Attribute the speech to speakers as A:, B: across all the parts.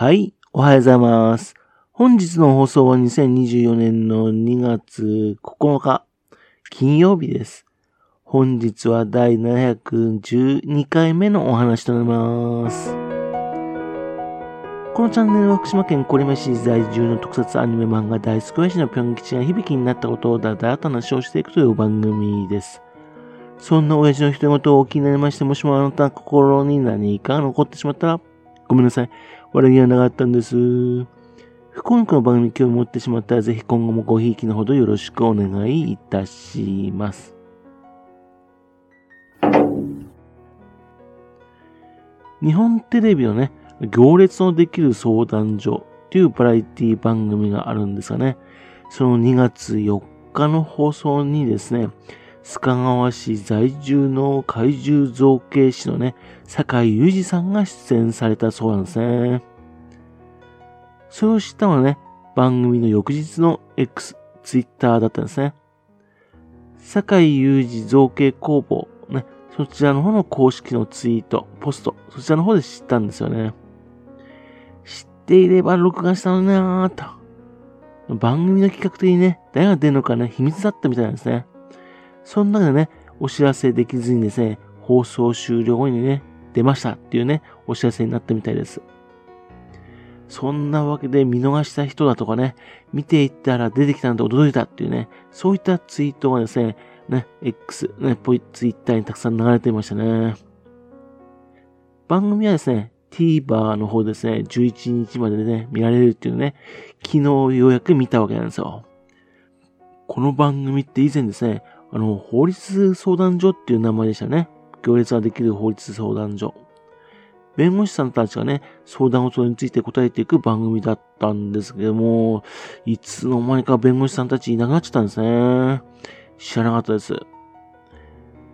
A: はい、おはようございます。本日の放送は2024年の2月9日、金曜日です。本日は第712回目のお話となります。このチャンネルは福島県小島市在住の特撮アニメ漫画大好き親父のぴょん吉が響きになったことをだだと話をしていくという番組です。そんな親父の一言をお気になりまして、もしもあなたの心に何か残ってしまったら、ごめんなさい。悪気はなかったんです。不幸の番組興味持ってしまったら、ぜひ今後もごひいきのほどよろしくお願いいたします。日本テレビのね、行列のできる相談所というバラエティ番組があるんですがね、その2月4日の放送にですね、須賀川市在住の怪獣造形師のね、坂井裕二さんが出演されたそうなんですね。それを知ったのはね、番組の翌日の X、ツイッターだったんですね。坂井裕二造形工房、ね、そちらの方の公式のツイート、ポスト、そちらの方で知ったんですよね。知っていれば録画したのになーと。番組の企画的にね、誰が出るのかね、秘密だったみたいなんですね。その中でね、お知らせできずにですね、放送終了後にね、出ましたっていうね、お知らせになったみたいです。そんなわけで見逃した人だとかね、見ていったら出てきたんで驚いたっていうね、そういったツイートがですね、ね、X、ね、ぽいツイッターにたくさん流れていましたね。番組はですね、TVer の方ですね、11日までね、見られるっていうね、昨日ようやく見たわけなんですよ。この番組って以前ですね、あの、法律相談所っていう名前でしたね。行列ができる法律相談所。弁護士さんたちがね、相談事について答えていく番組だったんですけども、いつの間にか弁護士さんたちいなくなっちゃったんですね。知らなかったです。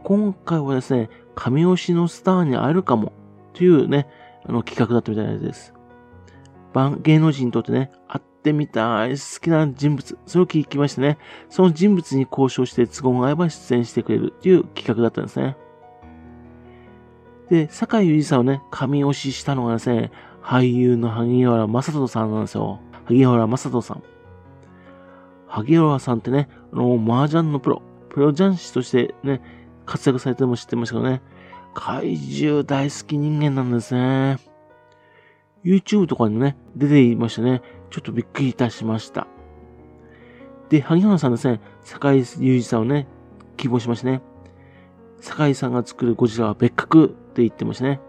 A: 今回はですね、神押しのスターに会えるかも、というね、あの企画だったみたいです。芸能人にとってね、会ってみたい、好きな人物、それを聞きましてね、その人物に交渉して都合が合えば出演してくれるっていう企画だったんですね。で、坂井裕二さんをね、神押ししたのがですね、俳優の萩原正人さんなんですよ。萩原正人さん。萩原さんってね、あの、麻雀のプロ、プロ雀士としてね、活躍されても知ってましたけどね、怪獣大好き人間なんですね。YouTube とかにね、出ていましたね。ちょっとびっくりいたしました。で、萩原さんですね、坂井裕二さんをね、希望しましたね。坂井さんが作るゴジラは別格って言ってましたね。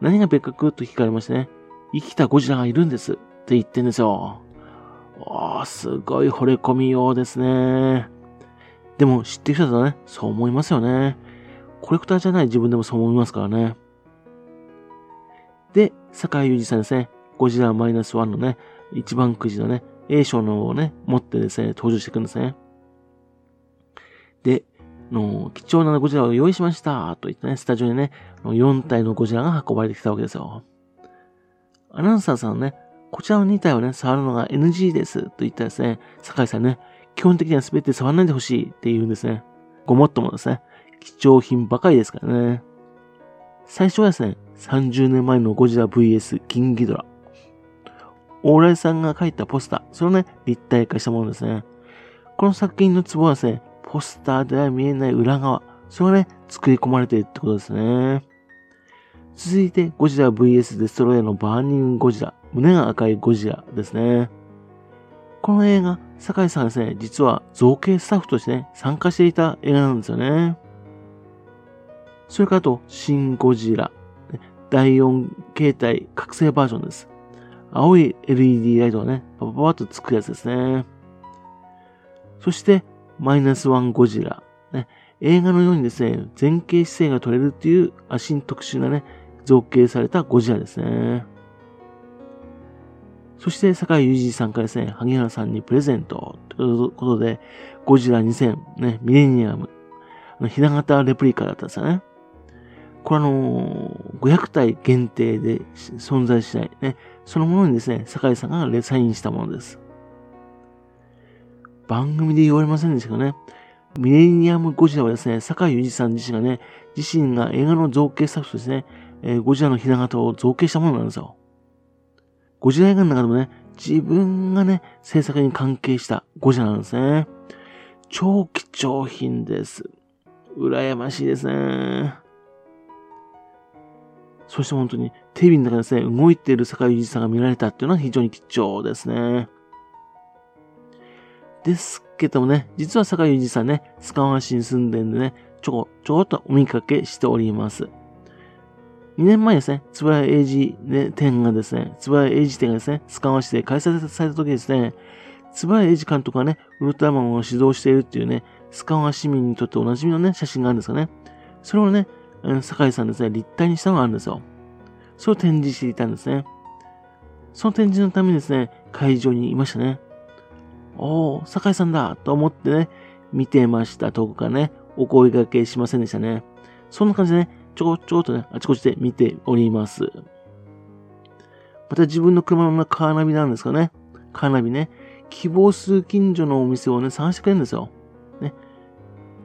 A: 何が別格と聞かれましたね。生きたゴジラがいるんですって言ってんですよ。おー、すごい惚れ込みようですね。でも知ってる人だとね、そう思いますよね。コレクターじゃない自分でもそう思いますからね。で、坂井裕二さんですね、ゴジラマイナスワンのね、一番くじのね、A 賞のをね、持ってですね、登場してくるんですね。で、の、貴重なゴジラを用意しましたと言ってね、スタジオにね、4体のゴジラが運ばれてきたわけですよ。アナウンサーさんね、こちらの2体をね、触るのが NG ですと言ったらですね、酒井さんね、基本的には全て触らないでほしいって言うんですね。ごもっともですね、貴重品ばかりですからね。最初はですね、30年前のゴジラ VS キンギドラ。大来さんが書いたポスター、それをね、立体化したものですね。この作品のツボはですね、ポスターでは見えない裏側、それがね、作り込まれているってことですね。続いて、ゴジラ VS デストロイヤーのバーニングゴジラ、胸が赤いゴジラですね。この映画、酒井さんですね、実は造形スタッフとしてね、参加していた映画なんですよね。それからと、シン・ゴジラ、第4形態覚醒バージョンです。青い LED ライトをね、パパパッとつくやつですね。そして、マイナスワンゴジラ。ね、映画のようにですね、前傾姿勢が取れるっていう足に特殊なね、造形されたゴジラですね。そして、坂井裕二さんからですね、萩原さんにプレゼントということで、ゴジラ2000、ね、ミレニアム、ひな形レプリカだったんですよね。これあのー、500体限定で存在しない、ね、そのものにですね、坂井さんがレサインしたものです。番組で言われませんでしたけどね、ミレニアムゴジラはですね、坂井裕二さん自身がね、自身が映画の造形スタッフとしてね、えー、ゴジラのひな形を造形したものなんですよ。ゴジラ映画の中でもね、自分がね、制作に関係したゴジラなんですね。超貴重品です。羨ましいですね。そして本当にテレビの中でですね、動いている坂井裕二さんが見られたっていうのは非常に貴重ですね。ですけどもね、実は坂井裕二さんね、須川市に住んでるんでね、ちょこ、ちょこっとお見かけしております。2年前ですね、つばや英治、ね、展がですね、つばや英治展がですね、須川市で開催された時ですね、つばや英治監督がね、ウルトラマンを指導しているっていうね、須川市民にとっておなじみのね、写真があるんですかね。それをね、酒井さんですね、立体にしたのがあるんですよ。それを展示していたんですね。その展示のためにですね、会場にいましたね。おー、酒井さんだと思ってね、見てました。遠くからね、お声掛けしませんでしたね。そんな感じでね、ちょこちょことね、あちこちで見ております。また自分の車のカーナビなんですかね。カーナビね。希望する近所のお店をね、探してくれるんですよ。ね。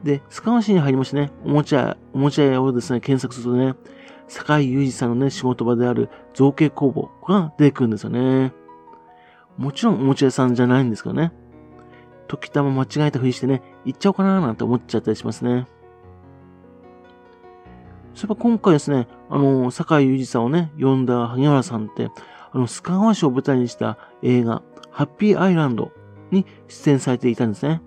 A: で、須川市に入りましてね、おもちゃ、おもちゃ屋をですね、検索するとね、坂井裕二さんのね、仕事場である造形工房が出てくるんですよね。もちろんおもちゃ屋さんじゃないんですけどね。時たま間違えたふりしてね、行っちゃおうかななんて思っちゃったりしますね。そういえば今回ですね、あの、坂井裕二さんをね、呼んだ萩原さんって、あの、須賀川市を舞台にした映画、ハッピーアイランドに出演されていたんですね。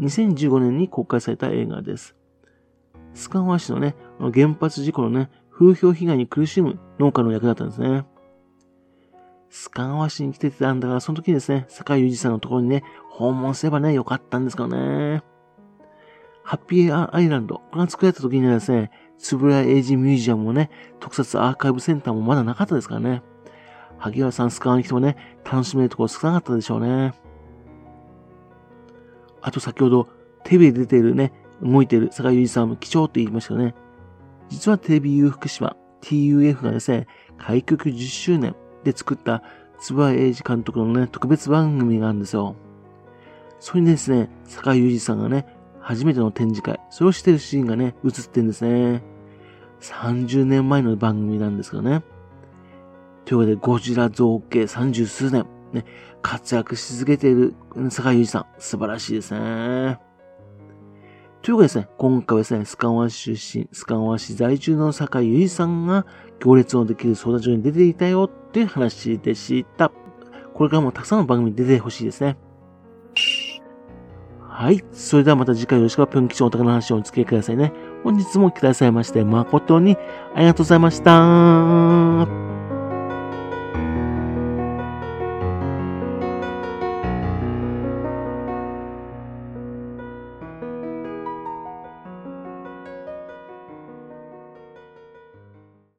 A: 2015年に公開された映画です。須賀川市のね、原発事故のね、風評被害に苦しむ農家の役だったんですね。須川市に来てたんだから、その時ですね、坂井裕二さんのところにね、訪問すればね、よかったんですけどね。ハッピーアイランド、これが作られた時にはですね、つぶらエイジミュージアムもね、特撮アーカイブセンターもまだなかったですからね。萩原さん、スカワに来てもね、楽しめるところ少なかったでしょうね。あと先ほど、テレビで出ているね、動いている坂井裕二さんも貴重って言いましたよね。実はテレビ U 福島 TUF がですね、開局10周年で作ったつば英二監督のね、特別番組があるんですよ。それにですね、坂井裕二さんがね、初めての展示会、それをしてるシーンがね、映ってるんですね。30年前の番組なんですけどね。というわけで、ゴジラ造形30数年、ね、活躍し続けている坂井裕二さん、素晴らしいですね。というわけでですね、今回はですね、スカンワ市出身、スカンワ市在住の坂井裕二さんが行列のできる相談所に出ていたよっていう話でした。これからもたくさんの番組に出てほしいですね。はい。それではまた次回よろしくぴょん吉のお宝の話をお付き合いくださいね。本日も来てくださいまして誠にありがとうございました。